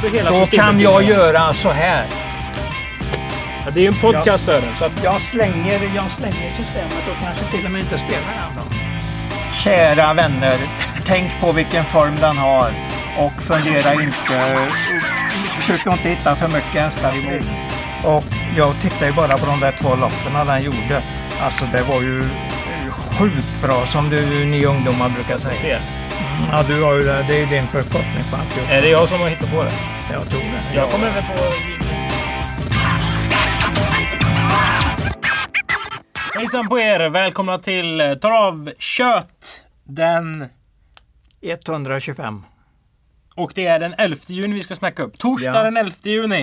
förklarar du hela Då systemet. kan jag göra så här. Ja, det är ju en podcast Sören. Så att, Jag slänger, jag slänger systemet och kanske till och med inte spelar den då. Kära vänner, tänk på vilken form den har och fundera inte, försök inte hitta för mycket hästar emot. Och jag tittar ju bara på de där två loppen den gjorde. Alltså det var ju sjukt bra som du, ni ungdomar brukar säga. Det. Ja, du har ju det. Det är din förkortning på alltihop. Är det jag som har hittat på det? Jag tror det. Jag kommer väl på... Hejsan på er! Välkomna till eh, Travkött. Den... 125. Och det är den 11 juni vi ska snacka upp. Torsdag Ja. den 11 juni.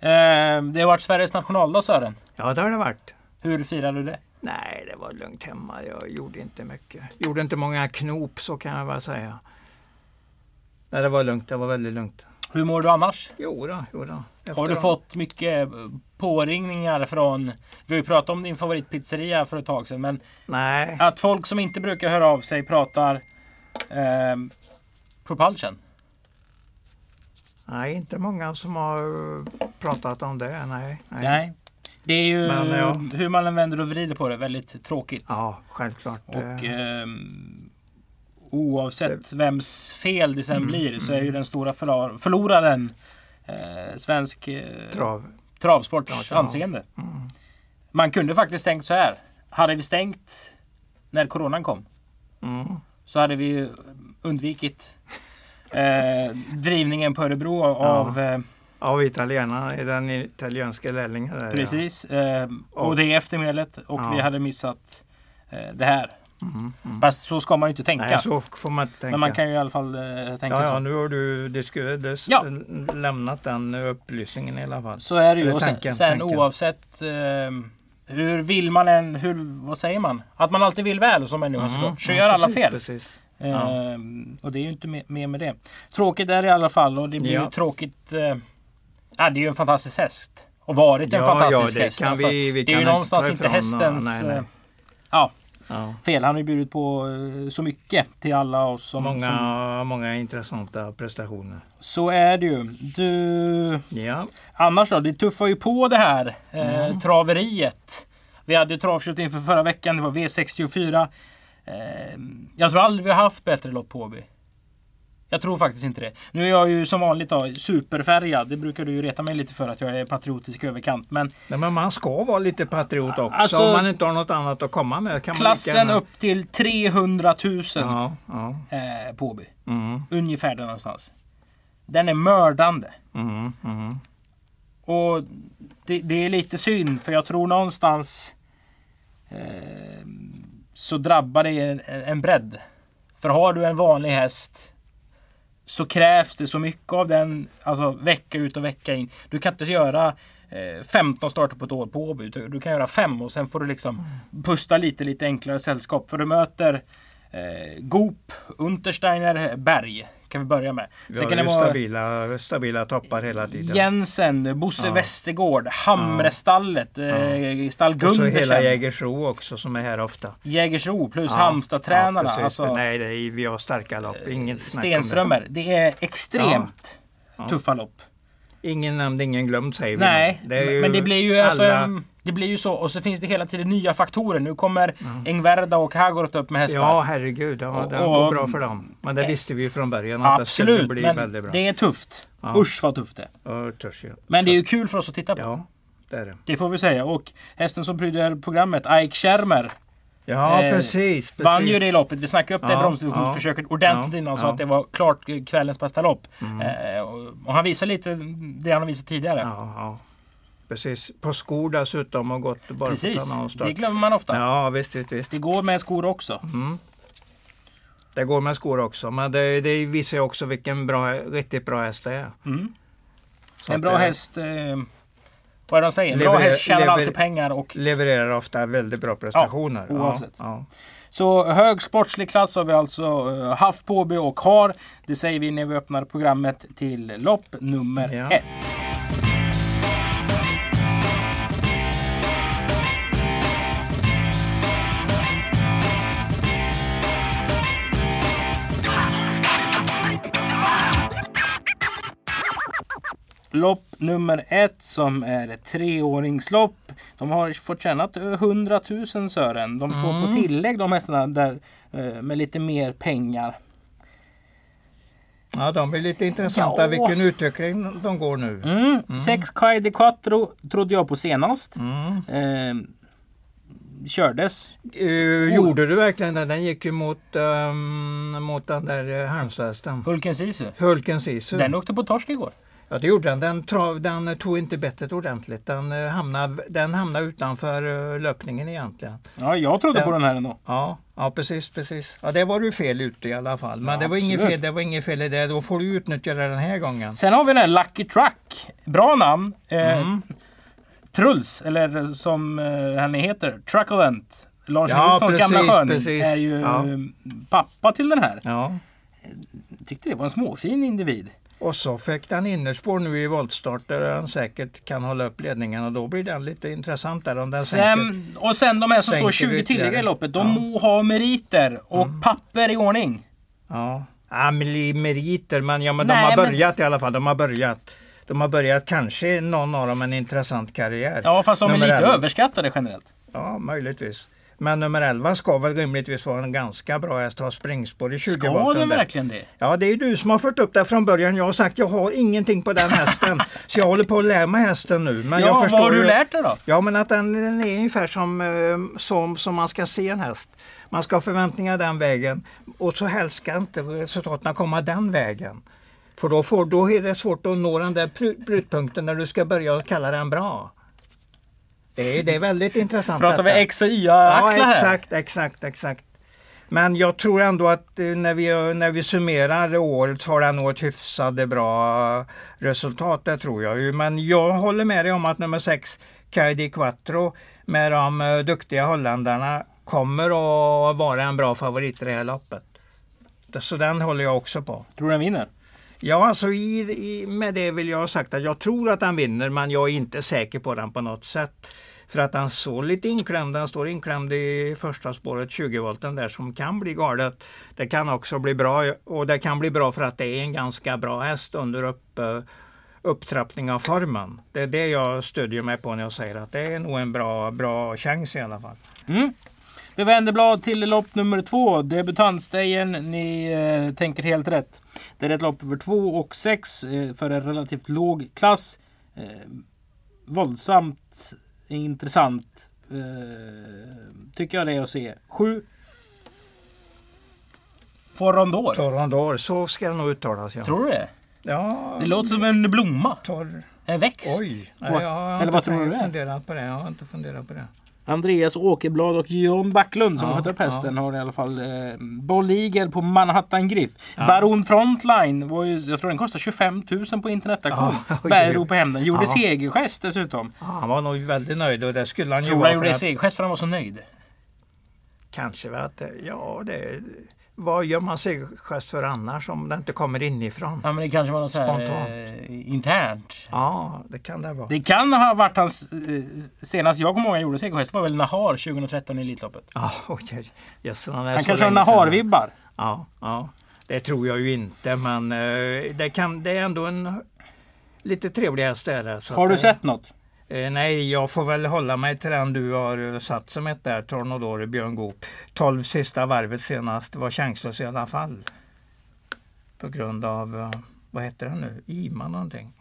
Eh, det har varit Sveriges nationaldag Sören. Ja, det har det varit. Hur firar du det? Nej, det var lugnt hemma. Jag gjorde inte mycket. Gjorde inte många knop, så kan jag väl säga. Nej, det var lugnt. Det var väldigt lugnt. Hur mår du annars? Jo då, jo då. Har du Efter- fått mycket eh, påringningar från... Vi har ju pratat om din favoritpizzeria för ett tag sedan. Men Nej, att folk som inte brukar höra av sig pratar eh, Propulsion. nej, inte många som har pratat om det. Nej, nej. Nej. Det är ju, Men, ja. hur man än vänder och vrider på det, väldigt tråkigt. Ja, självklart. Och Eh, ehm, oavsett vems fel det sen blir så är ju den stora förlar- förloraren eh, svensk eh, Trav. travsports Ja, ja. anseende. Mm. Man kunde faktiskt tänkt så här. Hade vi stängt när coronan kom Mm. så hade vi undvikit eh, drivningen på Örebro av eh, Av italienarna i den italienska lärlingen. Där, Precis. Eh, och Och- det är eftermedlet och Ja. vi hade missat eh, det här. Ja. Mm. Mm. Fast så ska man ju inte tänka. Nej, så får man inte tänka. Men man kan ju i alla fall eh, tänka Ja, ja, så. nu har du des, Ja. lämnat den upplysningen i alla fall. Så är det ju. Eller Och sen, tanken, sen tanken. oavsett eh, hur vill man än, hur, vad säger man? Att man alltid vill väl som människa Mm, såklart. Så ja, gör alla precis, fel. Precis. Eh, Ja. och det är ju inte mer mer med det. Tråkigt är det i alla fall och det blir Ja. ju tråkigt. Eh, ja, det är ju en fantastisk häst. Och varit en Ja, fantastisk ja, det häst. kan Alltså, vi- vi det är ju någonstans ta inte hästens nej, nej. eh, ja, Ja. fel. Han har ju bjudit på eh, så mycket till alla oss som, många, som... många intressanta prestationer. Så är det ju. Du... Ja, Annars då? Det tuffar ju på det här eh, Mm. traveriet. Vi hade ju travkött inför förra veckan. Det var V64. Eh, jag tror aldrig vi har haft bättre lopp på Åby. Jag tror faktiskt inte det. Nu är jag ju som vanligt då, superfärgad. Det brukar du ju reta mig lite för att jag är patriotisk överkant. Men Nej, men man ska vara lite patriot också. Alltså- om man inte har något annat att komma med. Kan man klassen gärna- upp till 300 000 Ja, ja. eh, på Åby. Mm, Ungefär där någonstans. Den är mördande. mm, mm. Och det, det är lite synd för jag tror någonstans eh, så drabbar det en, en bredd. För har du en vanlig häst så krävs det så mycket av den alltså vecka ut och vecka in. Du kan inte göra eh, 15 starter på ett år på Åby. Du, du kan göra fem och sen får du liksom pusta lite, lite enklare sällskap. För du möter eh, Goop, Untersteiner, Berg. Kan vi börja med. Sen har kan det vara stabila, stabila toppar hela tiden. Jensen, Bosse Ja. Westergård, Hamrestallet, eh, Stall Och så hela Gundersen, Jägersro också som är här ofta. Jägersro plus Ja, Halmstad-tränarna. ja, alltså, Nej, det är, vi har starka lopp. Snack om Stenströmer. Det är extremt Ja. tuffa lopp. det. Ingen nämnd, ingen glömd säger vi. Nej, ju men det blir ju alltså, alla- Det blir ju så. Och så finns det hela tiden nya faktorer. Nu kommer Engverda och Hagorot upp med hästar. Ja, herregud. Ja, Och- det och- går bra för dem. Men det visste vi ju från början att det skulle Absolut, bli väldigt bra. det är tufft. Ja. Usch vad tufft det är. Ja, törs ju. Men det är ju kul för oss att titta på. Ja, det är det. Det får vi säga. Och hästen som pryder programmet, Ike Schermer, Ja, Eh, precis. Vann ju det loppet. Vi snackade upp det Ja, bromsduktionsförsöket ordentligt ja, innan så ja. att det var klart kvällens bästa lopp. Mm. Eh, och, och han visar lite det han har visat tidigare. Ja, ja. Precis. På skor dessutom och gått bara Precis, det glömmer man ofta. Ja, visst, visst, visst. Det går med skor också. Mm. Det går med skor också, men det, det visar också vilken bra, riktigt bra häst det är. Mm. En bra det häst, eh, vad är det de säger? En bra häst tjänar alltid pengar. Och, Levererar ofta väldigt bra prestationer. Ja, oavsett. Ja, så hög sportslig klass har vi alltså eh, haft på Åby och har. Det säger vi när vi öppnar programmet till lopp nummer Ja. ett. Lopp nummer ett som är ett treåringslopp. De har fått tjänat 100 000 Sören. De står Mm. på tillägg de hästarna där eh, med lite mer pengar. Ja, de är lite intressanta Ja. vilken utveckling de går nu. Mm. Sex Kai de Quattro trodde jag på senast. Mm. Eh, kördes. Eh, gjorde du verkligen det? Den gick ju mot, ehm, mot den där uh, Halmstadhästen. Hulken Sisu. Hulken Sisu. Den åkte på torsk igår. Ja det gjorde den. Den, trav, den tog inte bettet ordentligt. Den, eh, hamnade, den hamnade utanför eh, löpningen egentligen. Ja, jag trodde Den- på den här ändå. Ja, ja precis, precis. Ja, det var du fel ute i alla fall. Men Ja, det, var inget fel, det var inget fel i det. Då får du utnyttja det den här gången. Sen har vi den här Lucky Truck. Bra namn. Eh, Mm. Truls, eller som eh, han heter, Truculent. Lars Ja, Nilssons precis, gamla skön precis. är ju Ja. eh, pappa till den här. Ja. Tyckte det var en småfin individ. Och så fick den innerspår nu i voltstart där den säkert kan hålla upp ledningen och då blir den lite intressant där om den sänker. Sen, och sen de här som står sänker 20 ytterligare. tillägg i loppet. De Ja. Mm. må ha meriter och papper i ordning. Ja, ja meriter, men, ja, men Nej, de har men- börjat i alla fall. De har börjat. De har börjat kanske någon av dem en intressant karriär. Ja, fast de är lite 11. överskattade generellt. Ja, möjligtvis. Men nummer 11 ska väl rimligtvis vara en ganska bra häst. Ha springspår i 20 Ska den verkligen det? Ja, det är du som har fört upp det från början. Jag har sagt jag har ingenting på den hästen. så jag håller på att lära mig hästen nu. Men ja, jag vad förstår har du lärt dig då? Ja, men att den, den är ungefär som, eh, som, som man ska se en häst. Man ska ha förväntningar den vägen och så helst ska inte resultaten komma den vägen. För då, får, då är det svårt att nå den där brytpunkten när du ska börja kalla den bra. Det är, det är väldigt intressant. Pratar vi detta. X och Y-axlar Ja, här? exakt, exakt, exakt. Men jag tror ändå att eh, när vi, när vi summerar året så har den nog ett hyfsat bra resultat, det tror jag ju. Men jag håller med dig om att nummer 6, Kai Di Quattro, med de eh, duktiga holländarna, kommer att vara en bra favorit i det här loppet. Så den håller jag också på. Tror du den vinner? Ja, alltså i, i, med det vill jag ha sagt att jag tror att han vinner men jag är inte säker på den på något sätt. För att han står lite inklämd, han står inklämd i första spåret 20 volten där som kan bli galet. Det kan också bli bra och det kan bli bra för att det är en ganska bra häst under upp, upptrappning av formen. Det är det jag stödjer mig på när jag säger att det är nog en bra, bra chans i alla fall. Mm. Vi vänder blad till lopp nummer två. Debutantstegen. Ni eh, tänker helt rätt. Det är ett lopp över två och sex eh, för en relativt låg klass. Eh, våldsamt intressant eh, tycker jag det är att se. Sju Forondor. Torrondor, så ska det nog uttalas. Ja. Tror du det? Ja, Det låter som en blomma. torr. En växt. Oj, Nej, jag har eller vad tror du det är? funderat på det. Jag har inte funderat på det. Andreas Åkerblad och John Backlund som Ja, har fått upp hästen har i alla fall eh, Boll Eagle på Manhattan Griff. Ja. Baron Frontline, var ju, jag tror den kostar 25 000 på internetauktion. Ja, oj. på hämnden. Gjorde Ja. segergest dessutom. Ja, han var nog väldigt nöjd och det skulle han ju Tror du vara. han gjorde att- segergest för han var så nöjd? Kanske att det, ja det, vad gör man segergest för annars om det inte kommer inifrån? Ja men det kanske var något så här Spontant. eh, internt. Ja, det kan det vara. Det kan ha varit hans... Eh, senast jag kommer ihåg han gjorde segergest var väl Nahar 2013 i Elitloppet. Ja, okej. Yes, han är Han kanske har. Nahar-vibbar. Ja, ja, det tror jag ju inte men eh, det, kan, det är ändå en lite trevlig häst. Har du det- sett något? Eh, nej, jag får väl hålla mig till den du har eh, satt som ett där, Tornador Björn Goop. 12 sista varvet senast var chanslös i alla fall. På grund av, eh, vad heter den nu, Ima någonting.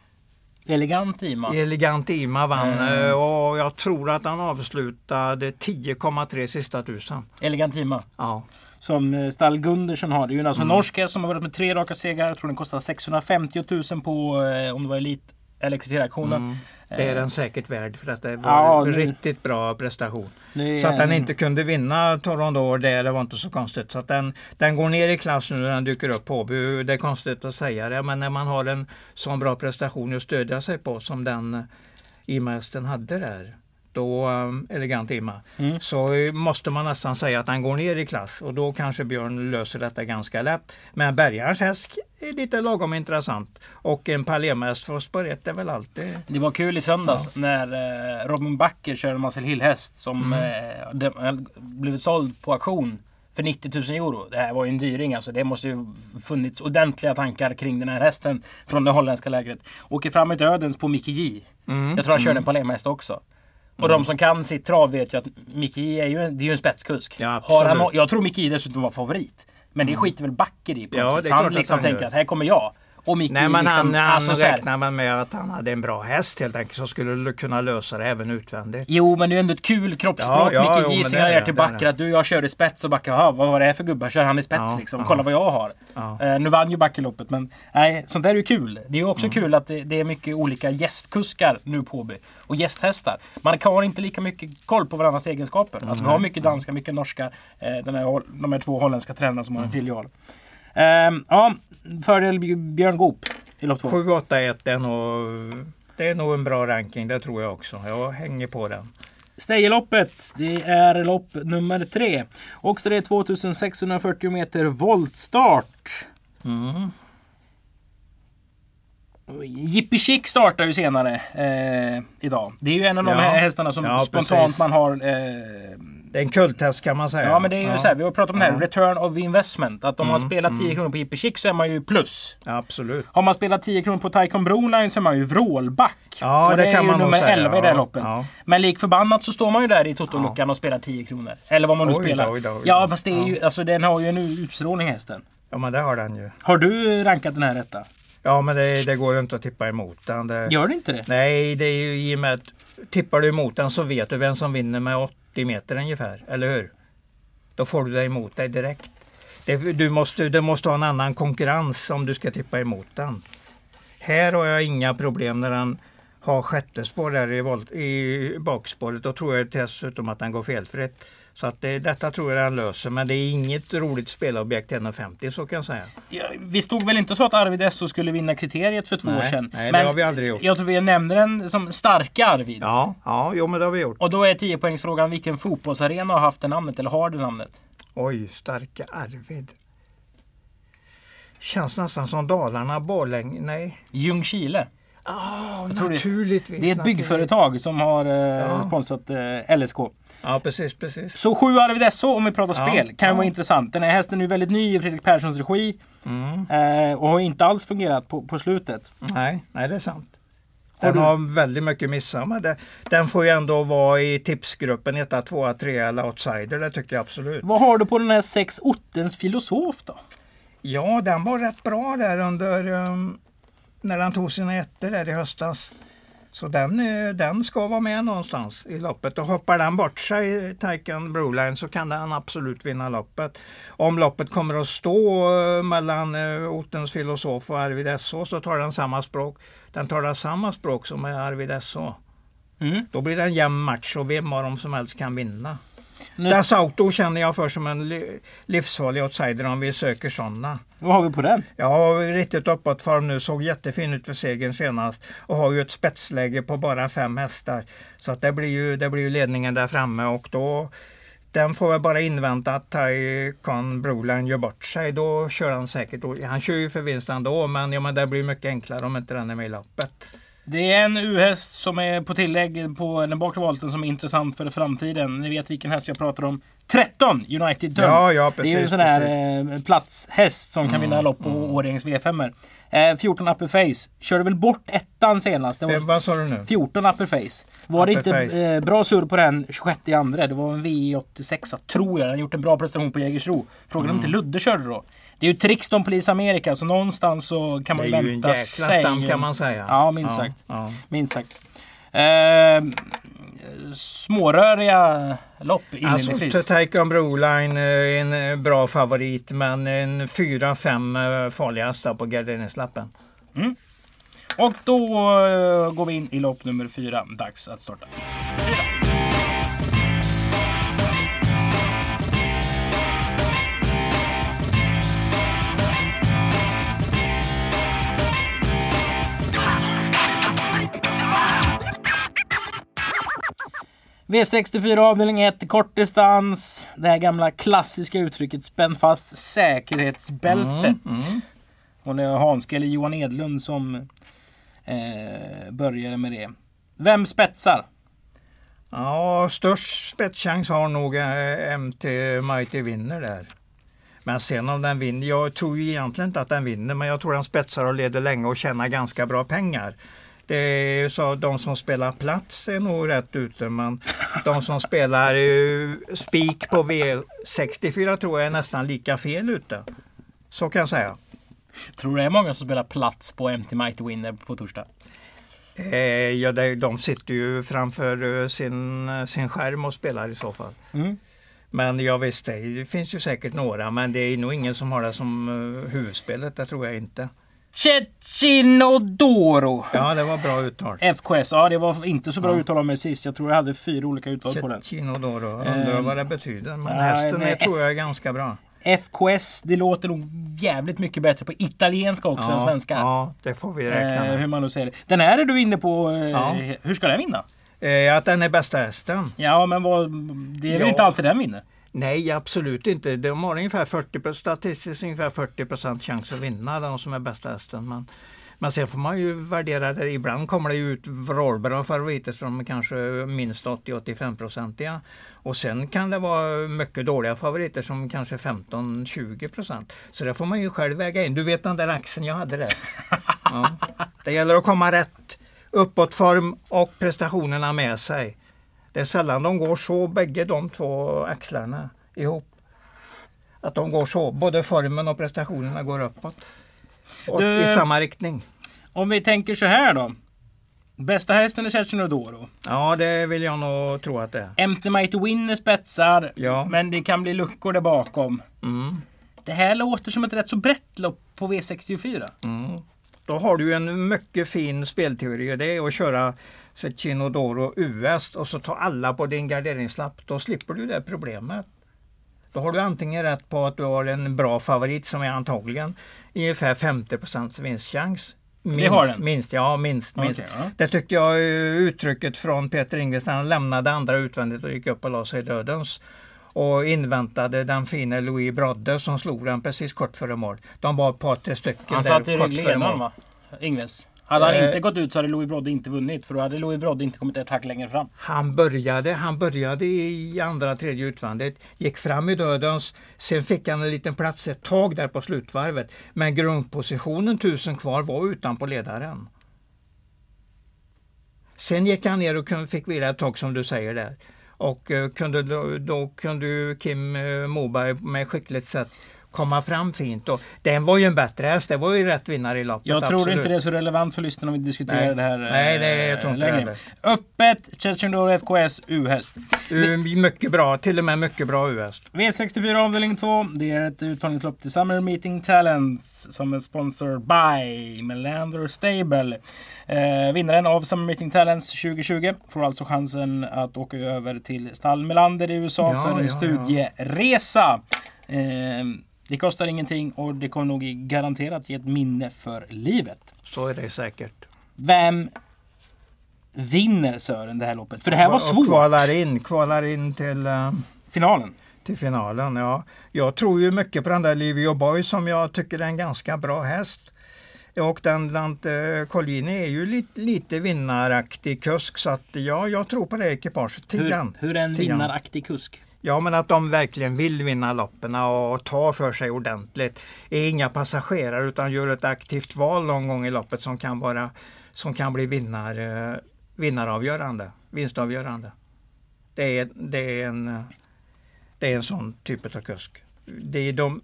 Elegant Ima. Elegant Ima vann Mm. och jag tror att han avslutade 10,3 sista tusen. Elegant Ima. Ja, Som Stall Gundersen har. Det är ju en alltså Mm. norsk som har varit med tre raka segrar. Jag tror den kostar 650 000 på om det var elit eller kriterieauktionen. mm. det är den säkert värd för att det var Ja, en riktigt bra prestation. Så att den en- inte kunde vinna Torondor det, det var inte så konstigt. Så att den, den går ner i klass nu när den dyker upp på Åby. Det är konstigt att säga det men när man har en sån bra prestation att stödja sig på som den Ima-hästen hade där. Då, um, elegant Ima. Mm. Så eh, måste man nästan säga att den går ner i klass och då kanske Björn löser detta ganska lätt. Men Bergarns häst är lite lagom intressant. Och en Palema-häst för spår ett är väl alltid... Det var kul i söndags när eh, Robin Backer körde en Marcel Hill-häst som Mm. eh, blivit såld på auktion för 90 000 euro. Det här var ju en dyring alltså. Det måste ju funnits ordentliga tankar kring den här hästen från det holländska lägret. Åker fram i dödens på Mickey J. Mm. Jag tror han körde en Palema-häst också. Och de som kan sitt trav vet ju att J är ju en, det är ju en spetskusk. Ja, Har han, jag tror J dessutom var favorit. Men det skiter väl Backer i på Ja, det är. Han klart att liksom han tänker gör. att här kommer jag. Och Mickey Nej, men liksom, han, han alltså, så här- räknar man med att han hade en bra häst helt enkelt som skulle kunna lösa det även utvändigt. Jo, men det är ändå ett kul kroppsspråk. Ja, ja, Micke J signalerar till Backer att du, jag kör i spets och Backer, "Jaha, vad var det här för gubbar? Kör han i spets Ja, liksom? ja. Kolla vad jag har. Ja. Eh, nu vann ju Backer loppet, men nej, sånt där är ju kul. Det är ju Mm. också kul att det, det är mycket olika gästkuskar nu på Åby. Och gästhästar. Man har inte lika mycket koll på varandras egenskaper. Att vi har mycket danska, mycket norska. Eh, den här, de här två holländska tränarna som har en Mm. filial. Ehm, ja, fördel Björn Goop i lopp två. 7-8-1 det är nog det är nog en bra ranking, det tror jag också. Jag hänger på den. Stejeloppet, det är lopp nummer tre. Också det är 2640 meter voltstart. Mm. Jippi Chic startar ju senare eh, idag. Det är ju en av de Ja. hästarna som Ja, spontant precis. man har... Eh, Det är en kulthäst kan man säga. ja men det är ju så här, vi har pratat om det här, Ja. return of investment. Att om man Mm, spelar 10 kronor på Jippi Chic så är man ju plus. Absolut. Har man spelat 10 kronor på Taikon Broline så är man ju vrålback. Ja, och det det, är kan ju man nog nummer säga. 11 i det här Ja, loppet. ja. Men lik förbannat så står man ju där i Totoluckan och spelar 10 kronor. Eller vad man nu Oj spelar. oj oj. Ja fast det är Ja. ju, alltså den har ju en utstrålning hästen. Ja men det har den ju. Har du rankat den här rätta? Ja men det, det går ju inte att tippa emot den. Det, Gör det inte det? Nej, det är ju i och med att tippar du emot den så vet du vem som vinner med 40 meter ungefär. Eller hur? Då får du dig emot dig direkt. Det, du, måste, du måste ha en annan konkurrens om du ska tippa emot den. Här har jag inga problem när den har sjätte spår där i, volt, i bakspåret. Då tror jag dessutom att den går felfritt. Så att det, detta tror jag den löser. Men det är inget roligt spelobjekt till 1,50 så kan jag säga. Ja, vi stod väl inte så att Arvid Esso skulle vinna kriteriet för två Nej, år sedan. nej, det har vi aldrig gjort. Jag tror vi nämner den som starka Arvid. Ja, ja jo, men det har vi gjort. Och då är 10 poängsfrågan vilken fotbollsarena har haft det namnet eller har det namnet? Oj, starka Arvid. Känns nästan som Dalarna, Borlänge. Nej. Ljungskile. Det- naturligtvis. Det är ett byggföretag som har eh, Ja. sponsrat eh, LSK. Ja, precis, precis. Så 7 Arvid Esso om vi pratar Ja, spel kan ja. vara intressant. Den här hästen är väldigt ny i Fredrik Perssons regi. Mm. Eh, och har inte alls fungerat på, på slutet. Nej, nej, det är sant. Den har väldigt mycket missar. Men den får ju ändå vara i tipsgruppen 1, 2, 3 eller outsider. Det tycker jag absolut. Vad har du på den här 6 Ottens filosof då? Ja, den var rätt bra där under um, när den tog sina ettor där i höstas. Så den, eh, den ska vara med någonstans i loppet och hoppar den bort sig, Taikan Broline, så kan den absolut vinna loppet. Om loppet kommer att stå eh, mellan eh, Ottens filosof och Arvid SH så tar den samma språk. Den talar samma språk som Arvid SH. Mm. Då blir det en jämn match och vem av dem som helst kan vinna. Nu, Das Auto känner jag för som en li- livsfarlig outsider om vi söker sådana. vad har vi på den? Jag har riktigt uppåt form nu, såg jättefin ut för segern senast och har ju ett spetsläge på bara fem hästar. Så att det, blir ju, det blir ju ledningen där framme och då den får väl bara invänta att Taikon Broline gör bort sig. Då kör han säkert. Han kör ju för vinst ändå men, ja, men det blir mycket enklare om inte den är med i loppet. Det är en U-häst som är på tillägg på den bakre volten som är intressant för framtiden. Ni vet vilken häst jag pratar om. 13 United Dun. Ja, ja det precis. är ju en sån precis. eh, platshäst som kan Mm, vinna lopp på Årjängs V5. Eh, 14 Upper Face. Körde väl bort ettan senast. Det var Eh, Vad sa du nu? 14 Upper Face. Var det Upper inte Face. eh, bra surr på den 26 i andra? Det var en V86 tror jag. Den har gjort en bra prestation på Jägersro. Frågan om inte Mm. Ludde körde då. Det är ju Trixton Police America så någonstans så kan man Det ju är ju en vänta jäkla sig. stam kan man säga. Ja, minst sagt. Ja. Minst sagt. Eh, småröriga lopp inledningsvis. Alltså, Taikon Broline är en eh, bra favorit men en 4-5 farliga hästar på garderingslappen. Och då eh, går vi in i lopp nummer fyra. Dags att starta. V64 avdelning 1 kortdistans. Det här gamla klassiska uttrycket spänn fast säkerhetsbältet. Och det är Hanske eller Johan Edlund som eh, började med det. Vem spetsar? Ja, störst spetschans har nog eh, MT Mighty Winner där. Men sen om den vinner, jag tror egentligen inte att den vinner, men jag tror den spetsar och leder länge och tjänar ganska bra pengar. Det så de som spelar plats är nog rätt ute, men de som spelar uh, spik på V64 tror jag är nästan lika fel ute. Så kan jag säga. Tror du det är många som spelar plats på MT Mighty Winner på torsdag? Eh, ja, de sitter ju framför eh, sin, sin skärm och spelar i så fall. Mm. Men ja visst, det finns ju säkert några, men det är nog ingen som har det som uh, huvudspelet, det tror jag inte. Cechinodoro. Ja, det var bra uttal. FKS. Ja, det var inte så bra ja. uttal av mig sist. Jag tror jag hade fyra olika uttal på den. Cechinodoro. Undrar vad det betyder. Men uh, hästen är, tror jag är ganska bra. FKS, det låter nog jävligt mycket bättre på italienska också ja, än svenska. Ja, det får vi räkna med. Eh, hur man nu säger det. Den här är du inne på. Eh, ja. Hur ska den vinna? Eh, att den är bästa hästen. Ja, men vad, det är väl ja. inte alltid den vinner? Nej, absolut inte. De har ungefär 40, statistiskt ungefär 40% chans att vinna, de som är bästa hästen. Men, men sen får man ju värdera det. Ibland kommer det ut vrålbra favoriter som kanske minst 80-85 procentiga. Och sen kan det vara mycket dåliga favoriter som kanske 15-20 procent. Så det får man ju själv väga in. Du vet den där axeln jag hade där. Ja. Det gäller att komma rätt uppåtform och prestationerna med sig. Det är sällan de går så, bägge de två axlarna ihop. Att de går så, både formen och prestationerna går uppåt. Och du, I samma riktning. Om vi tänker så här då. Bästa hästen är Cercinodoro. Ja, det vill jag nog tro att det är. Empty Mighty Winner spetsar, ja. men det kan bli luckor där bakom. Mm. Det här låter som ett rätt så brett lopp på V64. Mm. Då har du en mycket fin spelteori det är att köra Chinodoro US och så tar alla på din garderingslapp. Då slipper du det problemet. Då har du antingen rätt på att du har en bra favorit som är antagligen ungefär 50 vinstchans. Minst, har den? Minst, ja minst. minst. Okay, ja. Det tyckte jag uttrycket från Peter Ingves när han lämnade andra utvändigt och gick upp och la sig i dödens och inväntade den fina Louis Brodde som slog den precis kort före mål. De var ett par, tre stycken Han satt i ryggledaren va? Ingves? Hade han inte eh, gått ut så hade Louis Brodde inte vunnit. För då hade Louis Brodde inte kommit ett hack längre fram. Han började, han började i andra, tredje utvändigt. Gick fram i dödens. Sen fick han en liten plats ett tag där på slutvarvet. Men grundpositionen tusen kvar var utanpå ledaren. Sen gick han ner och fick vila ett tag som du säger där. Och uh, kunde, då, då kunde Kim uh, Moberg med skickligt sätt komma fram fint. Och den var ju en bättre häst. Det var ju rätt vinnare i loppet. Jag tror absolut. inte det är så relevant för lyssnarna om vi diskuterar Nej. det här Nej, det jag tror inte längre. Det Öppet, Chetchendor FKS, U-häst. Mycket bra, till och med mycket bra U-häst. V64 avdelning 2. Det är ett uttagningslopp till Summer Meeting Talents som är sponsor by Melander Stable. Eh, vinnaren av Summer Meeting Talents 2020 får alltså chansen att åka över till stall Melander i USA ja, för en ja, studieresa. Ja. Eh, det kostar ingenting och det kommer nog garanterat ge ett minne för livet. Så är det säkert. Vem vinner Sören det här loppet? För det här var svårt. Och kvalar in, kvalar in till uh, finalen. Till finalen, ja. Jag tror ju mycket på den där Livio Boy som jag tycker är en ganska bra häst. Och den Lant uh, Collini är ju lite, lite vinnaraktig kusk så att ja, jag tror på det ekipaget. Tian. Hur, hur är en Tian. vinnaraktig kusk? Ja, men att de verkligen vill vinna loppen och ta för sig ordentligt. Är inga passagerare utan gör ett aktivt val någon gång i loppet som kan, vara, som kan bli vinnar, eh, vinnaravgörande, vinstavgörande. Det är, det, är en, det är en sån typ av kusk. Det är, de,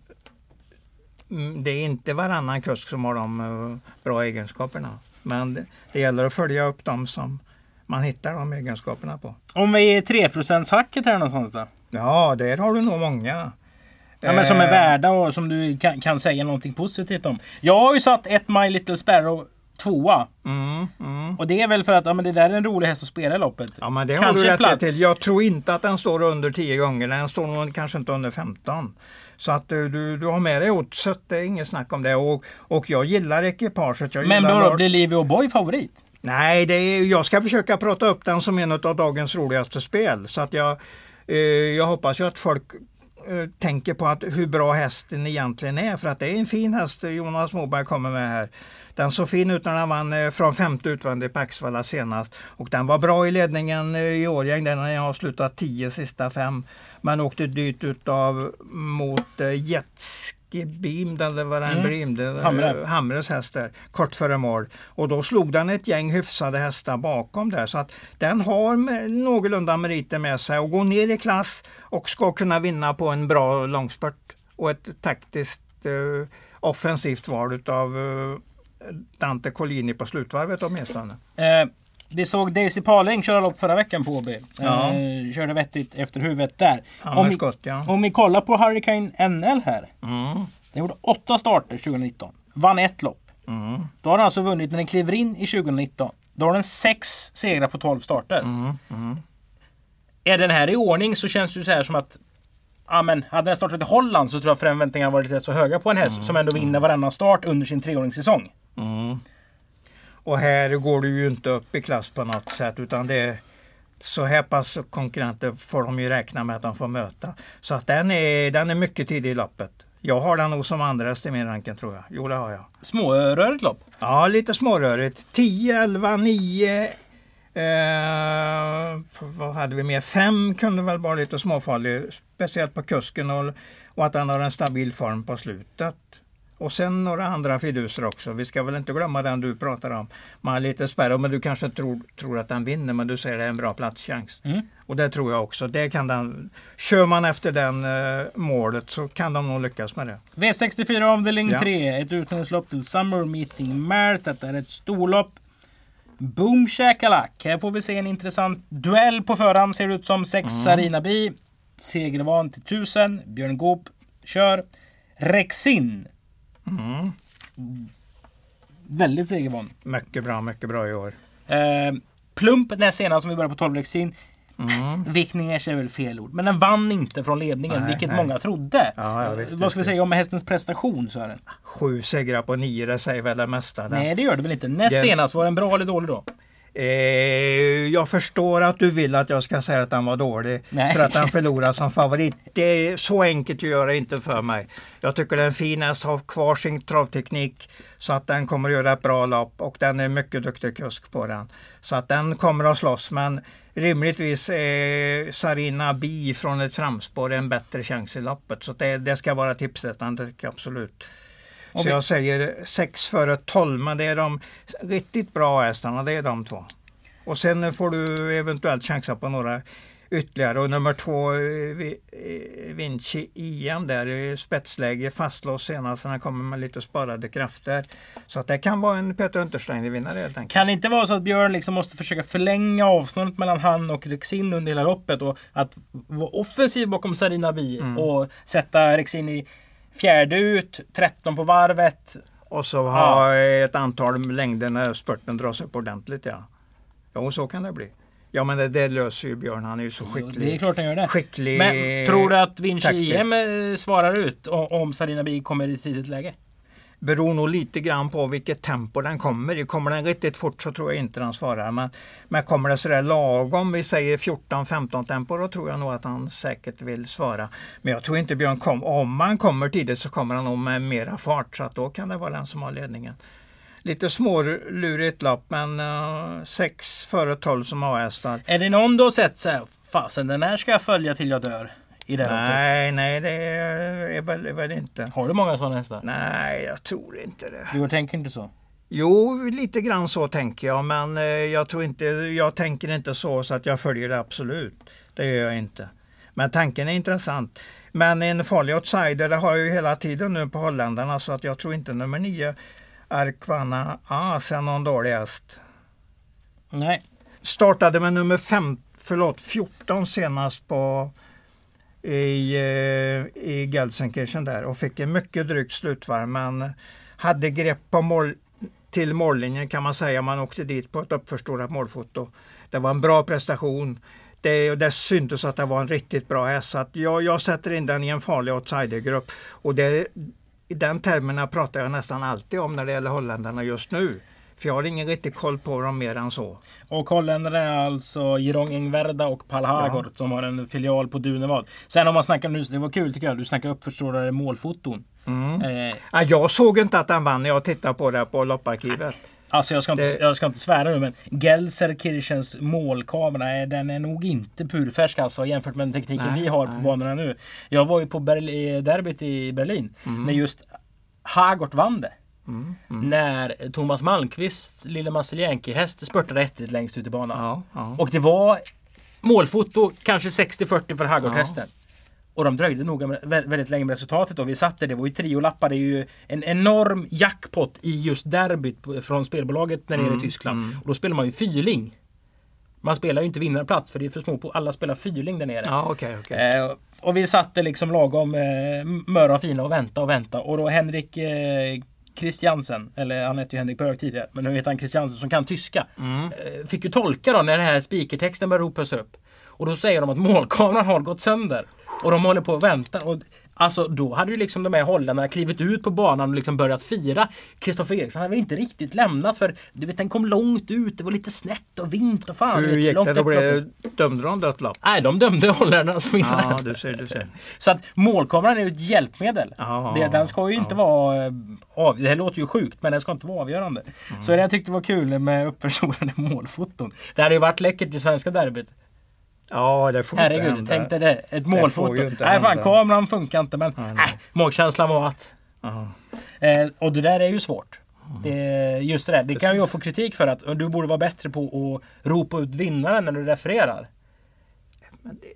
det är inte varannan kusk som har de eh, bra egenskaperna. Men det, det gäller att följa upp dem som man hittar de egenskaperna på. Om vi är 3 hacket här någonstans då? Ja, där har du nog många. Ja, men som är eh. värda och som du kan, kan säga någonting positivt om. Jag har ju satt ett My Little Sparrow tvåa. Mm, mm. Och det är väl för att ja, men det där är en rolig häst att spela i loppet. Ja, men det kanske har du rätt till. Jag tror inte att den står under 10 gånger. Den står nog kanske inte under 15. Så att du, du, du har med dig oddset, det är inget snack om det. Och, och jag gillar ekipaget. Jag men då, då blir Livio Boy favorit? Nej, det är, jag ska försöka prata upp den som en av dagens roligaste spel. Så att jag, Eh, jag hoppas ju att folk eh, tänker på att hur bra hästen egentligen är. För att det är en fin häst Jonas Moberg kommer med här. Den såg fin ut när den vann eh, från femte utvändigt på Axvalla senast. Och den var bra i ledningen eh, i Årjäng. Den har avslutat tio sista fem. Men åkte dyrt utav mot eh, Jetski Beam, eller vad den mm. Beam, Hamre. Hamres där, kort före mål. Och då slog den ett gäng hyfsade hästar bakom där. Så att den har någorlunda meriter med sig och går ner i klass och ska kunna vinna på en bra långspurt. Och ett taktiskt eh, offensivt val utav eh, Dante Collini på slutvarvet åtminstone. Eh, vi såg Daisy Paling köra lopp förra veckan på Åby. Ja. Eh, körde vettigt efter huvudet där. Om vi, skott, ja. om vi kollar på Hurricane NL här. Mm. Den gjorde åtta starter 2019. Vann ett lopp. Mm. Då har den alltså vunnit när den kliver in i 2019. Då har den sex segrar på 12 starter. Mm. Mm. Är den här i ordning så känns det så här som att ja, men hade den startat i Holland så tror jag förväntningarna varit rätt så höga på en häst mm. som ändå vinner varannan start under sin treåringssäsong. Mm. Och här går du ju inte upp i klass på något sätt utan det är så här pass konkurrenter får de ju räkna med att de får möta. Så att den är, den är mycket tidig i loppet. Jag har den nog som andra i min ranken tror jag. Jo det har jag. Smårörigt lopp? Ja lite smårörigt. 10, 11, 9. Eh, vad hade vi mer? 5 kunde väl vara lite småfarlig. Speciellt på kusken och, och att den har en stabil form på slutet. Och sen några andra fiduser också. Vi ska väl inte glömma den du pratar om. Man har lite spärr, men du kanske tror, tror att den vinner, men du säger att det är en bra platschans. Mm. Och det tror jag också. Det kan den, kör man efter den uh, målet så kan de nog lyckas med det. V64 avdelning ja. 3, ett uttagningslopp till Summer Meeting Mart. Detta är ett storlopp. Boom shakalak. Här får vi se en intressant duell på förhand ser det ut som. 6 mm. Sarina Bi. Segervan till 1000. Björn Goop kör. Rexin Mm. Väldigt segervan. Mycket bra, mycket bra i år. Eh, plump näst senast som vi började på 12 Rexin. Mm. Vickningers är väl fel ord. Men den vann inte från ledningen, nej, vilket nej. många trodde. Ja, ja, visst, Vad ska vi säga om hästens prestation Sören? Sju segrar på nio, det säger väl det mesta. Nej, det gör det väl inte. Näst den... senast, var den bra eller dålig då? Eh, jag förstår att du vill att jag ska säga att den var dålig Nej. för att den förlorar som favorit. Det är så enkelt gör det inte för mig. Jag tycker den finaste har kvar sin travteknik så att den kommer att göra ett bra lopp och den är mycket duktig kusk på den. Så att den kommer att slåss men rimligtvis är Sarina Bi från ett framspår en bättre chans i loppet. Så det, det ska vara tipsrättande, absolut. Så jag säger 6 före 12, men det är de riktigt bra hästarna, det är de två. Och sen får du eventuellt chansa på några ytterligare. Och nummer två, eh, eh, Vinci IM där i spetsläge fastlåst senast. Han kommer med lite sparade krafter. Så att det kan vara en Peter Untersteiner-vinnare helt enkelt. Kan det inte vara så att Björn liksom måste försöka förlänga avståndet mellan han och Rexin under hela loppet och att vara offensiv bakom Sarina Bi mm. och sätta Rexin i Fjärde ut, 13 på varvet. Och så ha ja. ett antal längder när spurten dras upp ordentligt. Ja, ja så kan det bli. Ja men det, det löser ju Björn, han är ju så skicklig. Det är klart han gör det. Skicklig men tror du att Vinci EM eh, svarar ut om Sarina Bi kommer i tidigt läge? Beror nog lite grann på vilket tempo den kommer i. Kommer den riktigt fort så tror jag inte den svarar. Men, men kommer det sådär lagom, vi säger 14-15 tempo, då tror jag nog att han säkert vill svara. Men jag tror inte Björn kommer, om han kommer tidigt så kommer han nog med mera fart så att då kan det vara den som har ledningen. Lite smålurigt lopp men 6 sex före 12 som A-hästar. Är det någon du har sett så här, fasen den här ska jag följa till jag dör? I det Nej, loppet? nej det är väl, är väl inte. Har du många sådana hästar? Nej, jag tror inte det. Du tänker inte så? Jo, lite grann så tänker jag, men eh, jag tror inte, jag tänker inte så så att jag följer det absolut. Det gör jag inte. Men tanken är intressant. Men en farlig outsider, det har jag ju hela tiden nu på holländarna så att jag tror inte nummer nio Arkvana As är någon dålig häst. Nej. Startade med nummer fem, förlåt, 14 senast på i, eh, i Gelsenkirchen där och fick en mycket drygt slutvarv men hade grepp på mål, till mållinjen kan man säga. Man åkte dit på ett uppförstorat målfoto. Det var en bra prestation. Det, det syntes att det var en riktigt bra häst. Så jag, jag sätter in den i en farlig outsidergrupp. Och det, i den termerna pratar jag nästan alltid om när det gäller holländarna just nu. För jag har ingen riktig koll på dem mer än så. Och holländarna är alltså Jirong Engverda och Pal Hagort ja. som har en filial på Dunevad. Sen om man snackar nu, det var kul tycker jag, du snackar uppförstårade målfoton. Mm. Eh. Ja, jag såg inte att den vann när jag tittade på det på lopparkivet. Alltså jag ska, inte, jag ska inte svära nu men Gelserkirchens målkamera den är nog inte purfärsk alltså jämfört med den tekniken nej, vi har på nej. banorna nu. Jag var ju på Berl derbyt i Berlin mm. när just Hagort vann det. Mm, mm. När Thomas Malmqvist, lille Maseljenki-häst, spurtade ett längst ut i banan. Ja, ja. Och det var målfoto kanske 60-40 för Hagort-hästen. Ja. Och de dröjde nog väldigt länge med resultatet. Och vi där, det var ju triolappar. Det är ju en enorm jackpot i just derbyt från spelbolaget där nere mm, i Tyskland. Mm. Och då spelar man ju fyrling. Man spelar ju inte vinnarplats för det är för små på. Alla spelar fyrling där nere. Ja, okay, okay. Eh, och vi satt där liksom lagom eh, möra och fina och vänta och vänta. Och då Henrik eh, Christiansen, eller han hette ju Henrik Böök tidigare, men nu heter han Christiansen som kan tyska. Mm. Eh, fick ju tolka då när den här speakertexten började ropas upp. Och då säger de att målkameran har gått sönder. Och de håller på att vänta. Och, alltså då hade ju liksom de här holländarna klivit ut på banan och liksom börjat fira. Kristoffer Eriksson hade väl inte riktigt lämnat för du vet den kom långt ut. Det var lite snett och vint och fan. Hur gick det? Då blev, dömde de dött lopp? Nej, de dömde holländarna som vinnare. Ja, du ser, du ser. Så att målkameran är ett hjälpmedel. Ja, det, den ska ju inte vara eh, av, Det här låter ju sjukt men den ska inte vara avgörande. Mm. Så det jag tyckte var kul med uppförstorade målfoton. Det hade ju varit läckert i svenska derbyt. Ja, det får Herregud, inte hända. tänk dig det. Ett målfoto. Nej, fan kameran funkar inte men nej. magkänslan var att... Eh, och det där är ju svårt. Det, just det där, det kan jag få kritik för att du borde vara bättre på att ropa ut vinnaren när du refererar.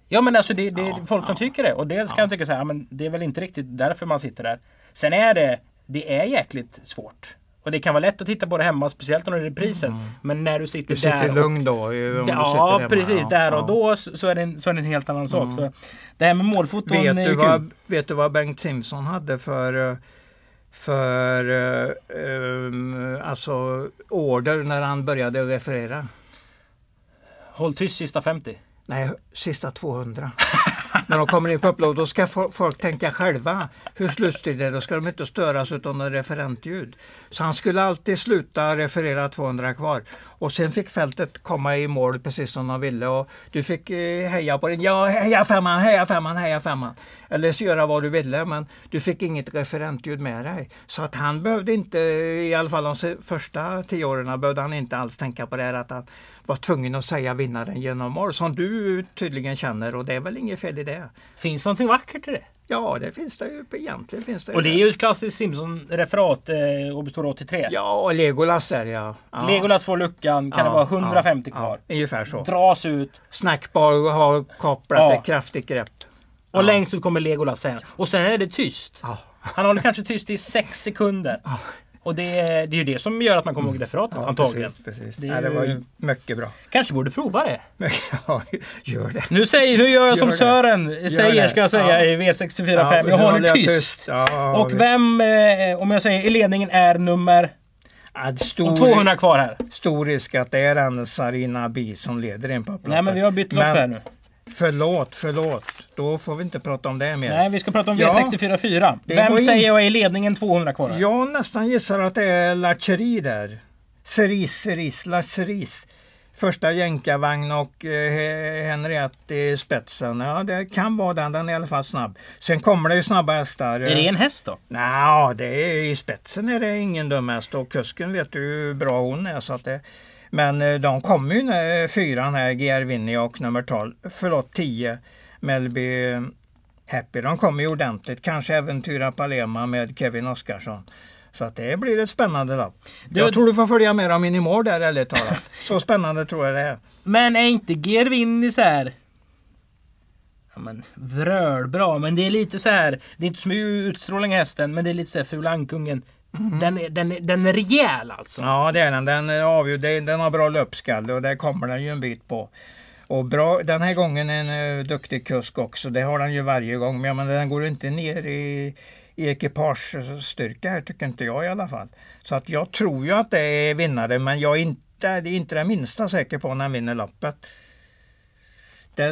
Ja men alltså det, det är ja, folk som ja, tycker det och det kan jag tycka så här, men det är väl inte riktigt därför man sitter där. Sen är det, det är jäkligt svårt. Och det kan vara lätt att titta på det hemma, speciellt om det är reprisen. Mm. Men när du sitter, du sitter där. Lugn då? Om ja, du precis. Ja, där och då så är, det en, så är det en helt annan sak. Mm. Så det här med målfoton vet du, vad, vet du vad Bengt Simpson hade för för um, alltså order när han började referera? Håll tyst sista 50. Nej, sista 200. När de kommer in på upplåd då ska folk tänka själva hur slutstid det är. Då ska de inte störas av något referentljud. Så han skulle alltid sluta referera 200 kvar. Och sen fick fältet komma i mål precis som de ville. Och du fick eh, heja på din. Ja, heja femman, heja femman, heja femman. Eller så göra vad du ville men du fick inget referentljud med dig. Så att han behövde inte, i alla fall de första tio åren, behövde han inte alls tänka på det här att han var tvungen att säga vinnaren genom mål. Som du tydligen känner och det är väl inget fel i det. Finns det någonting vackert i det? Ja, det finns det ju. Egentligen finns det Och det är ju ett klassiskt Simpson-referat, eh, Obstora 83. Ja, Legolas är det ja. ja. Legolas får luckan, kan ja, det vara 150 ja, kvar? Ja, ungefär så. Dras ut. Snackbar har kopplat ja. ett kraftigt grepp. Och längst ut kommer Legolas sen. Och sen är det tyst. Han håller kanske tyst i sex sekunder. Och det, är, det är ju det som gör att man kommer ihåg referatet ja, antagligen. Precis, precis. Det, är, ja, det var mycket bra. Kanske borde prova det. ja, gör det. Nu, säger, nu gör jag gör som det. Sören gör säger, det. ska jag säga, i V645. Ja, jag håller tyst. tyst. Och vem, eh, om jag säger i ledningen, är nummer... Stor, och 200 kvar här. Stor risk att det är en Sarina Bi som leder in på upploppet. Nej, men vi har bytt lopp här nu. Förlåt, förlåt. Då får vi inte prata om det mer. Nej, vi ska prata om V64 Vem säger jag är ledningen 200 kvar? Jag nästan gissar att det är Lacheri där. Cerise, Cerise, Lacheris. Första jänkarvagn och eh, Henriette i spetsen. Ja, det kan vara den. Den är i alla fall snabb. Sen kommer det ju snabba hästar. Är det en häst då? Det är, i spetsen är det ingen dum häst och kusken vet du hur bra hon är. Så att det, men eh, de kommer ju, fyran här, GR Winnie och nummer 12, förlåt 10, Melby Happy. De kommer ju ordentligt. Kanske äventyra Palema med Kevin Oskarsson. Så att det blir ett spännande lopp. Jag tror du får följa med dem in i mål där ärligt talat. Så spännande tror jag det är. Men är inte GR Winnie så här ja, men, vrölbra. Men det är lite så här. Det är inte så mycket utstrålning i hästen. Men det är lite så här Fula Ankungen. Mm. Den, är, den, den är rejäl alltså. Ja det är den. Den, avgjord, den, den har bra löpskalle och där kommer den ju en bit på. Och bra, den här gången är en uh, duktig kusk också. Det har den ju varje gång. Men, men den går inte ner i, i ekipagestyrka här tycker inte jag i alla fall. Så att jag tror ju att det är vinnare men jag är inte, det är inte det minsta säker på när den vinner loppet.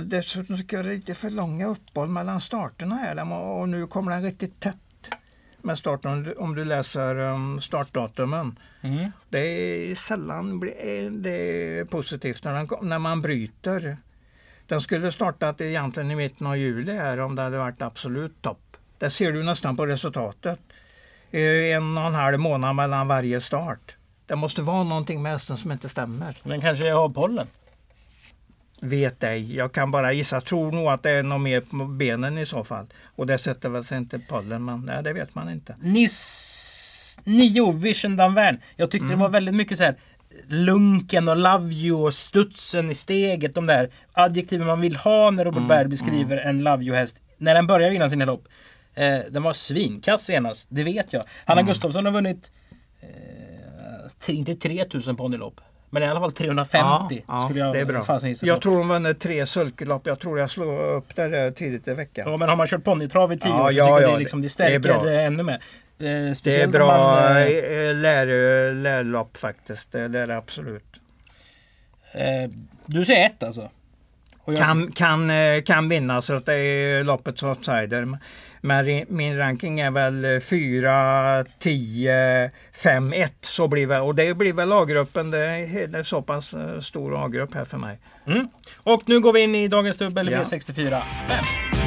Dessutom jag det är lite för långa uppehåll mellan starterna här och nu kommer den riktigt tätt med starten om du läser um, startdatumen. Mm. Det är sällan det är positivt när, den, när man bryter. Den skulle startat egentligen i mitten av juli här om det hade varit absolut topp. Det ser du nästan på resultatet. En och en halv månad mellan varje start. Det måste vara någonting med hästen som inte stämmer. Men kanske jag har pollen? Vet ej. Jag kan bara gissa. Tror nog att det är något mer på benen i så fall. Och det sätter väl sig inte pollen. Men nej, det vet man inte. Nis 9 Vision Danvern. Jag tyckte mm. det var väldigt mycket så här lunken och love you och studsen i steget. De där adjektiven man vill ha när Robert mm, Berg beskriver mm. en love you häst. När den börjar vinna sina lopp. Eh, den var svinkass senast, det vet jag. Hanna mm. Gustafsson har vunnit eh, inte 3000 ponnylopp. Men i alla fall 350 ja, skulle jag det är bra. Jag tror hon vann tre sulkelopp. Jag tror jag slog upp det tidigt i veckan. Ja, men har man kört ponnytrav i tio ja, år så ja, tycker ja, det, liksom, det stärker det ännu mer. Eh, det är bra man, eh, eh, lär, lärlopp faktiskt. Det är det absolut. Eh, du säger ett alltså? Kan, kan, kan vinna så att det är loppets outsider. Men min ranking är väl 4, 10, 5, 1. Så blir väl, och det blir väl A-gruppen. Det är, så pass stor A-grupp här för mig. Mm. Och nu går vi in i dagens dubbel ja. V64 5.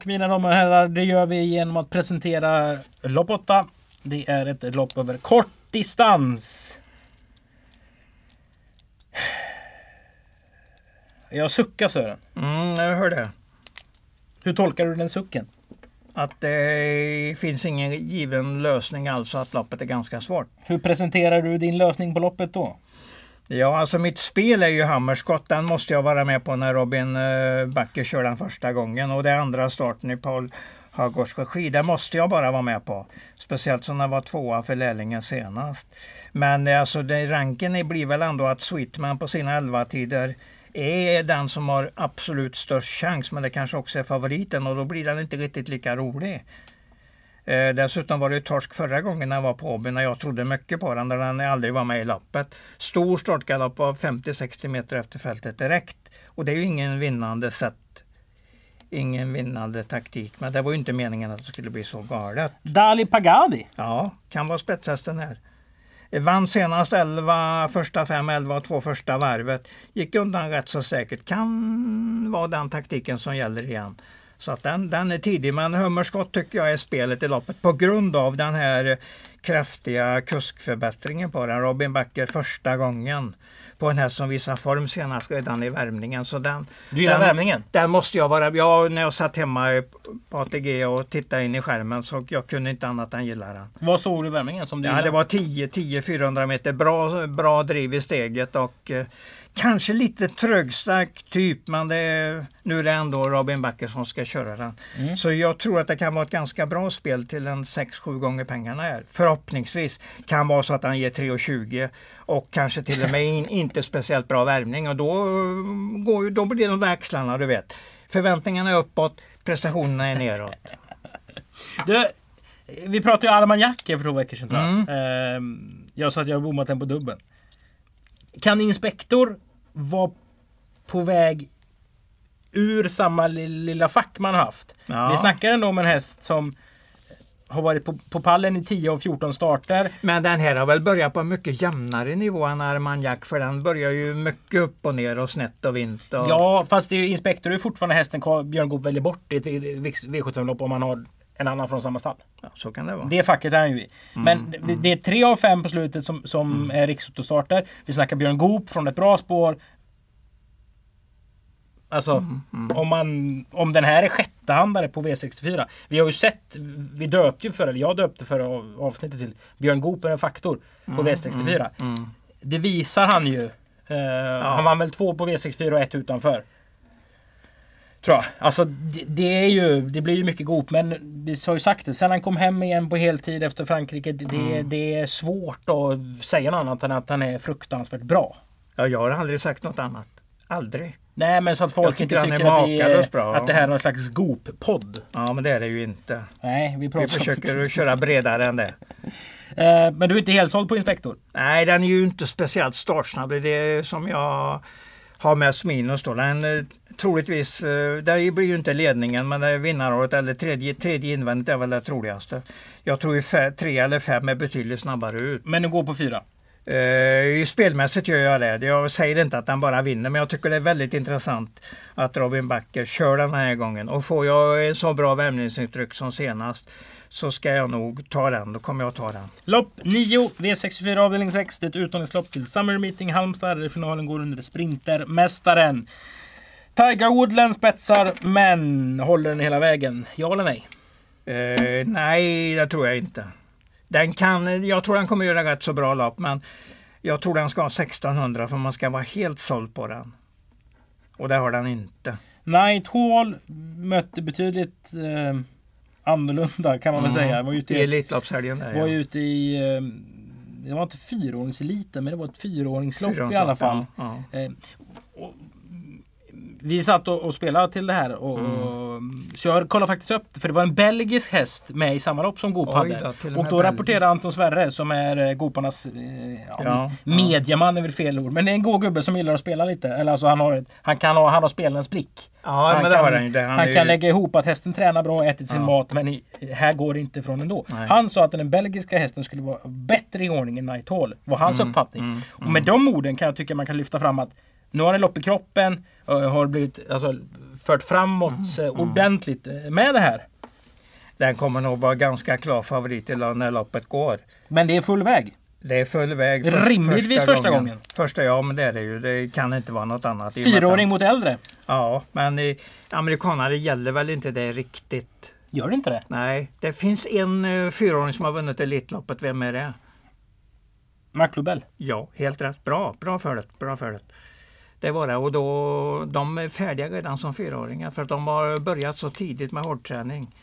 Och mina damer och herrar, det gör vi genom att presentera lopp 8. Det är ett lopp över kort distans. Jag suckar Sören. Mm, jag hör det. Hur tolkar du den sucken? Att det finns ingen given lösning alltså att loppet är ganska svårt. Hur presenterar du din lösning på loppet då? Ja, alltså mitt spel är ju Hammerskott. Den måste jag vara med på när Robin eh, Backe kör den första gången. Och det är andra starten i Paul Hagårds regi. Det måste jag bara vara med på. Speciellt som den var tvåa för lärlingen senast. Men eh, alltså det, ranken blir väl ändå att Sweetman på sina 11 tider är den som har absolut störst chans. Men det kanske också är favoriten och då blir den inte riktigt lika rolig. Eh, dessutom var det torsk förra gången när jag var på Åby när jag trodde mycket på den, när den aldrig var med i lappet. Stor startgalopp var 50-60 meter efter fältet direkt. Och det är ju ingen vinnande sätt ingen vinnande taktik. Men det var ju inte meningen att det skulle bli så galet. Dali Pagadi? Ja, kan vara spetshästen här. Vann senast 11, första 5, 11 och två första varvet. Gick undan rätt så säkert. Kan vara den taktiken som gäller igen. Så att den, den är tidig. Men Hummerskott tycker jag är spelet i loppet på grund av den här kraftiga kuskförbättringen på den. Robin Backer första gången på en häst som visar form senast redan i värmningen. Så den, du gillar den, värmningen? Den måste jag vara. Ja, när jag satt hemma på ATG och tittade in i skärmen så jag kunde inte annat än gilla den. Vad såg du i värmningen? Som du ja, det var 10, 10 400 meter. Bra, bra driv i steget och eh, Kanske lite trögstark typ men det är, nu är det ändå Robin Backer som ska köra den. Mm. Så jag tror att det kan vara ett ganska bra spel till en 6-7 gånger pengarna är. Förhoppningsvis kan vara så att han ger 3,20 och kanske till och med in, inte speciellt bra värmning och då, går, då blir de växlarna du vet. Förväntningarna är uppåt, prestationerna är neråt. Du, vi pratade ju Armagnac för två veckor sedan. Mm. Ehm, jag sa att jag bommat den på dubbeln. Kan Inspektor vara på väg ur samma lilla fack man haft? Ja. Vi snackar ändå om en häst som har varit på, på pallen i 10 av 14 starter. Men den här har väl börjat på en mycket jämnare nivå än Armagnac för den börjar ju mycket upp och ner och snett och vint. Och... Ja, fast det är ju, Inspektor är fortfarande hästen Björn Goop väljer bort i ett V75-lopp om man har en annan från samma stall. Ja, så kan det vara. Det facket är han ju i. Mm, Men mm. det är tre av fem på slutet som, som mm. är riksotostarter. Vi snackar Björn Goop från ett bra spår. Alltså mm, mm. Om, man, om den här är sjättehandare på V64. Vi har ju sett, vi döpte ju för, eller jag döpte för avsnittet till Björn Goop är en faktor på mm, V64. Det visar han ju. Uh, ja. Han vann väl två på V64 och ett utanför. Tror jag. Alltså det, det, är ju, det blir ju mycket god men vi har ju sagt det. Sen han kom hem igen på heltid efter Frankrike. Det, mm. det är svårt att säga något annat än att han är fruktansvärt bra. Ja, jag har aldrig sagt något annat. Aldrig. Nej, men så att folk tycker inte är tycker att, vi, bra. att det här är någon slags Goop-podd. Ja, men det är det ju inte. Nej, vi pratar Vi försöker köra bredare än det. Eh, men du är inte helt såld på Inspektor? Nej, den är ju inte speciellt startsnabb. Det är det som jag har mest minus då. Den eh, troligtvis, eh, det blir ju inte ledningen men det är vinnaråret eller tredje, tredje invändigt är väl det troligaste. Jag tror ju tre eller fem är betydligt snabbare ut. Men du går på fyra? Uh, spelmässigt gör jag det. Jag säger inte att den bara vinner men jag tycker det är väldigt intressant att Robin Backer kör den här gången. Och får jag en så bra värmningsintryck som senast så ska jag nog ta den. Då kommer jag ta den. Lopp 9, V64 avdelning 6. Det är ett uttagningslopp till Summer Meeting Halmstad. Där finalen går under Sprintermästaren. Tiger Woodland spetsar, men håller den hela vägen? Ja eller nej? Uh, nej, det tror jag inte. Den kan, jag tror den kommer göra rätt så bra lopp, men jag tror den ska ha 1600 för man ska vara helt såld på den. Och det har den inte. Night Hall mötte betydligt eh, annorlunda kan man väl Mm. säga. Var ute I Elitloppshelgen var ja. ute i eh, det var inte fyraåringseliten men det var ett fyraåringslopp i alla fall. Ja, ja. Eh, och, vi satt och, och spelade till det här och, Mm. så jag kollade faktiskt upp för det var en belgisk häst med i samma lopp som Goop hade. då, och då rapporterade Anton Sverre som är eh, Gooparnas eh, ja, Ja, mediaman är väl fel ord. Men det är en god gubbe som gillar att spela lite. Eller alltså han har, ett, han kan ha, han har spelarens blick. Ja, han men kan, har han Han, är ju- kan lägga ihop att hästen tränar bra och ätit sin Ja. mat men i, här går det inte ifrån ändå. Nej. Han sa att den belgiska hästen skulle vara bättre i ordning än Night Hall. var hans Mm, uppfattning. och med de orden kan jag tycka man kan lyfta fram att nu har den lopp i kroppen och har blivit alltså, fört framåt Mm, eh, ordentligt eh, med det här. Den kommer nog vara ganska klar favorit när loppet går. Men det är full väg. Det är full väg. först- Rimligtvis första gången. Första, ja men det är det ju. Det kan inte vara något annat. Fyraåring mot äldre. Ja, men i amerikanare gäller väl inte det riktigt. Gör det inte det? Nej, det finns en uh, fyraåring som har vunnit Elitloppet. Vem är det? McLubell. Ja, helt rätt. Bra, bra för det. Bra för det. Var det och då, de är färdiga redan som fyraåringar för att de har börjat så tidigt med hårdträning.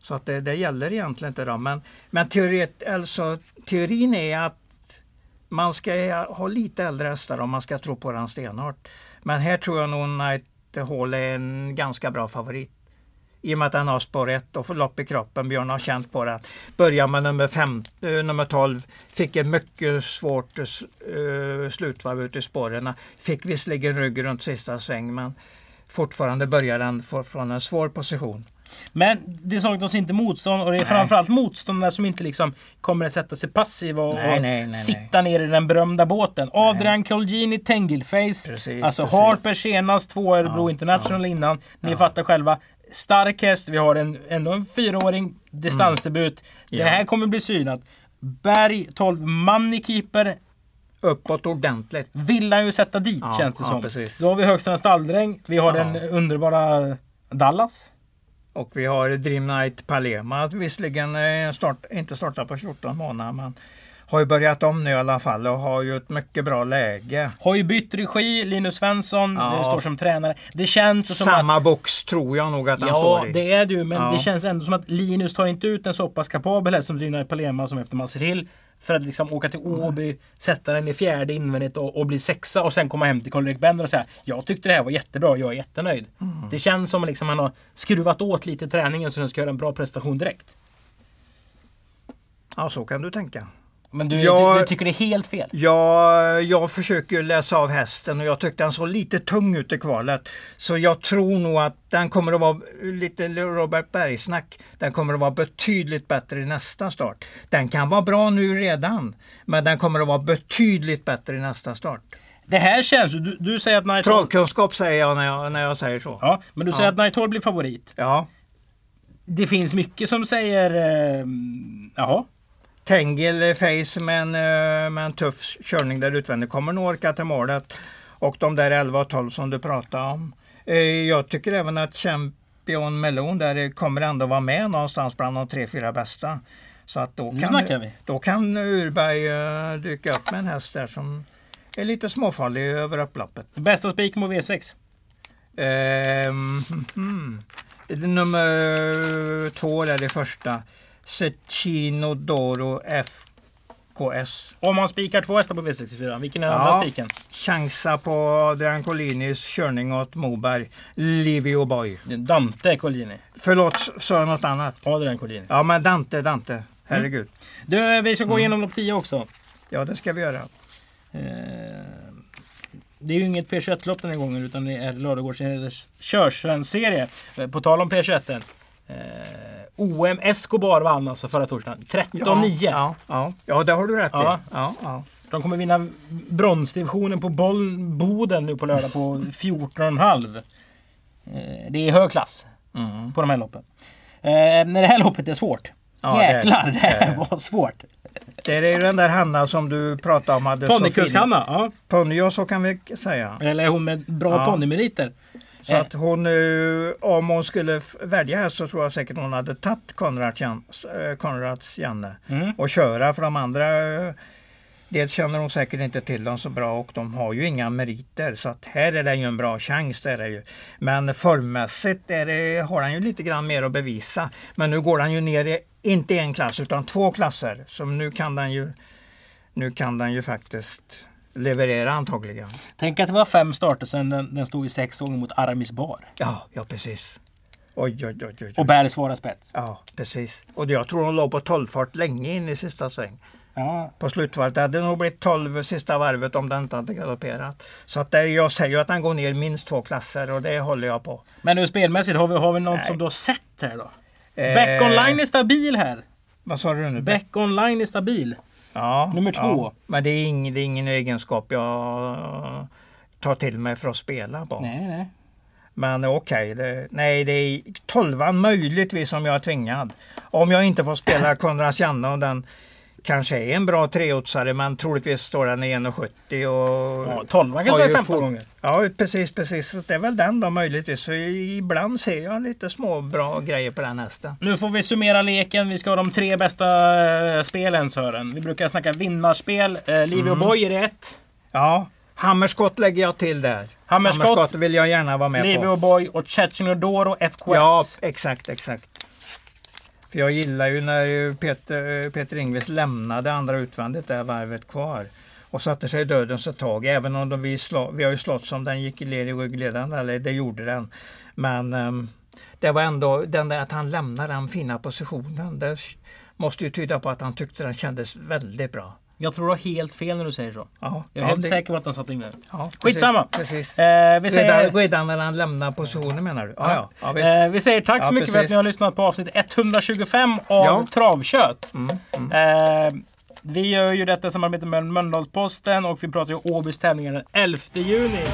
Så att det, det gäller egentligen inte dem. Men, men teoret, alltså, teorin är att man ska ha lite äldre hästar om man ska tro på den stenhårt. Men här tror jag nog Night Hall är en ganska bra favorit. I och med att den har spår 1 och får lopp i kroppen. Björn har känt på den. Börjar med nummer, fem, eh, nummer 12. Fick ett mycket svårt uh, slutvarv ute i spåren. Fick visserligen rygg runt sista sväng men fortfarande börjar den från en svår position. Men det saknas inte motstånd och det är Nej. framförallt motståndare som inte liksom kommer att sätta sig passiva och, Nej, nej, nej, sitta ner i den berömda båten. Adrian Colgjini, Tengilface, Precis, alltså precis. Harper senast, två Örebro Ja, International innan. Ni fattar själva. Stark häst, vi har en, ändå en fyraåring distansdebut. Det Mm. Ja. här kommer bli synat. Berg 12 moneykeeper Uppåt ordentligt. vill han ju sätta dit Ja, känns det ja, som. precis. Då har vi Högstrand stalldräng, vi har Ja. den underbara Dallas. Och vi har Dream Night Palema. Visserligen eh, start, inte startat på 14 månader men har ju börjat om nu i alla fall och har ju ett mycket bra läge. Har ju bytt regi, Linus Svensson Ja. det står som tränare. Det känns som att... Samma box tror jag nog att han Ja, står i. det är du, men Ja. det känns ändå som att Linus tar inte ut en så pass kapabel häst som Drina Palema som efter Maser Hill. För att liksom åka till Åby, sätta den i fjärde invändigt och, och bli sexa och sen komma hem till Karl-Erik Bender och säga Jag tyckte det här var jättebra, jag är jättenöjd. Mm. Det känns som att liksom han har skruvat åt lite träningen så den ska göra en bra prestation direkt. Ja, så kan du tänka. Men du, Ja. du, du tycker det är helt fel? Jag, jag försöker läsa av hästen och jag tyckte den såg lite tung ut i kvalet. Så jag tror nog att den kommer att vara lite Robert Bergsnack. Den kommer att vara betydligt bättre i nästa start. Den kan vara bra nu redan, men den kommer att vara betydligt bättre i nästa start. Det här känns ju, du, du säger att Night Hall... Travkunskap säger jag när jag, när jag säger så. Ja, men du säger Ja. att Night blir favorit. Ja. Det finns mycket som säger... Eh, jaha. Tengil Face med en, eh, med en tuff körning där utvändigt kommer nog orka till målet. Och de där 11 och 12 som du pratade om. Eh, Jag tycker även att Champion Melon där kommer ändå vara med någonstans bland de tre, fyra bästa. Så att då Nu kan, vi. då kan Urberg eh, dyka upp med en häst där som är lite småfarlig över upploppet. Bästa spiken på V6. Ehm, hmm. Nummer två är det första. Cecchino Doro. FKS. Om man spikar två hästar på V64, vilken är Ja. andra spiken? Chansa på Adrian Collinis körning åt Moberg. Livio Boy. Dante Collini. Förlåt, sa jag något annat? Adrian Collini. Ja, men Dante, Dante. Herregud. Du, vi ska Mm. gå igenom lopp 10 också. Ja, det ska vi göra. Eh, Det är ju inget P21-lopp den här gången utan det är Ladugårdsinreders körsvensserie. Eh, På tal om P21. Eh, OM Escobar vann alltså förra torsdagen. 13-9. Ja, ja. ja, det har du rätt Ja. i. Ja, ja. De kommer vinna bronsdivisionen på boll, Boden nu på lördag på 14,5. Eh, Det är hög klass Mm. på de här loppen. Eh, när det här loppet är svårt. Ja, det. Jäklar, det här Det är var svårt. Det är ju den där Hanna som du pratade om. Ponnykusk-Hanna. Ja. Ponny, ja, så kan vi säga. Eller hon med bra Ja. ponnymeriter. Så att hon, eh, om hon skulle välja här så tror jag säkert hon hade tagit Konrads, eh, Konrads Janne Mm. och köra för de andra. eh, Dels känner hon säkert inte till dem så bra och de har ju inga meriter så att här är det ju en bra chans. Det är det ju. Men formmässigt är det, har han ju lite grann mer att bevisa. Men nu går han ju ner i, inte en klass utan två klasser. Så nu kan den ju, nu kan den ju faktiskt leverera antagligen. Tänk att det var fem starter sedan den, den stod i sex gånger mot Aramis Bar. Ja, ja precis. Oj, oj, oj, oj. Och bär svåra spets. Ja, precis. Och jag tror hon låg på 12 fart länge in i sista sväng. Ja. På slutvarvet. Det hade nog blivit 12 sista varvet om den inte hade galopperat. Så att det, jag säger ju att den går ner minst två klasser och det håller jag på. Men nu spelmässigt, har vi, har vi något Nej. som du har sett här då? Eh, Back online är stabil här. Vad sa du nu? Back online är stabil. Ja, nummer två. Ja. Men det är, ing, det är ingen egenskap jag tar till mig för att spela på. Nej, nej. Men okej, det, nej det är 12 möjligtvis om jag är tvingad. Om jag inte får spela Konrads Janne och den kanske är en bra treotsare men troligtvis står den i 1,70 och... Ja, 12 man kan ta ju 15 fot- gånger. Ja precis, precis. Så Det är väl den då möjligtvis. Så ibland ser jag lite små bra grejer på den hästen. Nu får vi summera leken. Vi ska ha de tre bästa eh, spelen Sören. Vi brukar snacka vinnarspel. Eh, Livio Mm. Boy är ett. Ja, Hammerskott lägger jag till där. Hammerskott. vill jag gärna vara med på. Livio Boy och Cecchino FKS. Ja, exakt, exakt. För jag gillar ju när Peter, eh, Peter Ingves lämnade andra utvändigt där varvet kvar och satte sig i dödens ett tag. Även om de, vi, slå, vi har ju slått som den gick i led i ryggledaren, eller det gjorde den. Men um, det var ändå den där att han lämnade den fina positionen. Det måste ju tyda på att han tyckte den kändes väldigt bra. Jag tror du har helt fel när du säger så. Ja, Jag är ja, helt det- säker på att han satt in. Ja, precis, Skitsamma. Precis. Eh, vi, säger, Redan, när han lämnar positionen menar du? Ja, ja. visst. eh, vi säger tack så mycket för att precis. ni har lyssnat på avsnitt 125 av. Travkött. Mm, mm. Eh, vi gör ju detta i samarbete med Mölndalsposten och vi pratar ju Åbys tävlingar den 11 juni.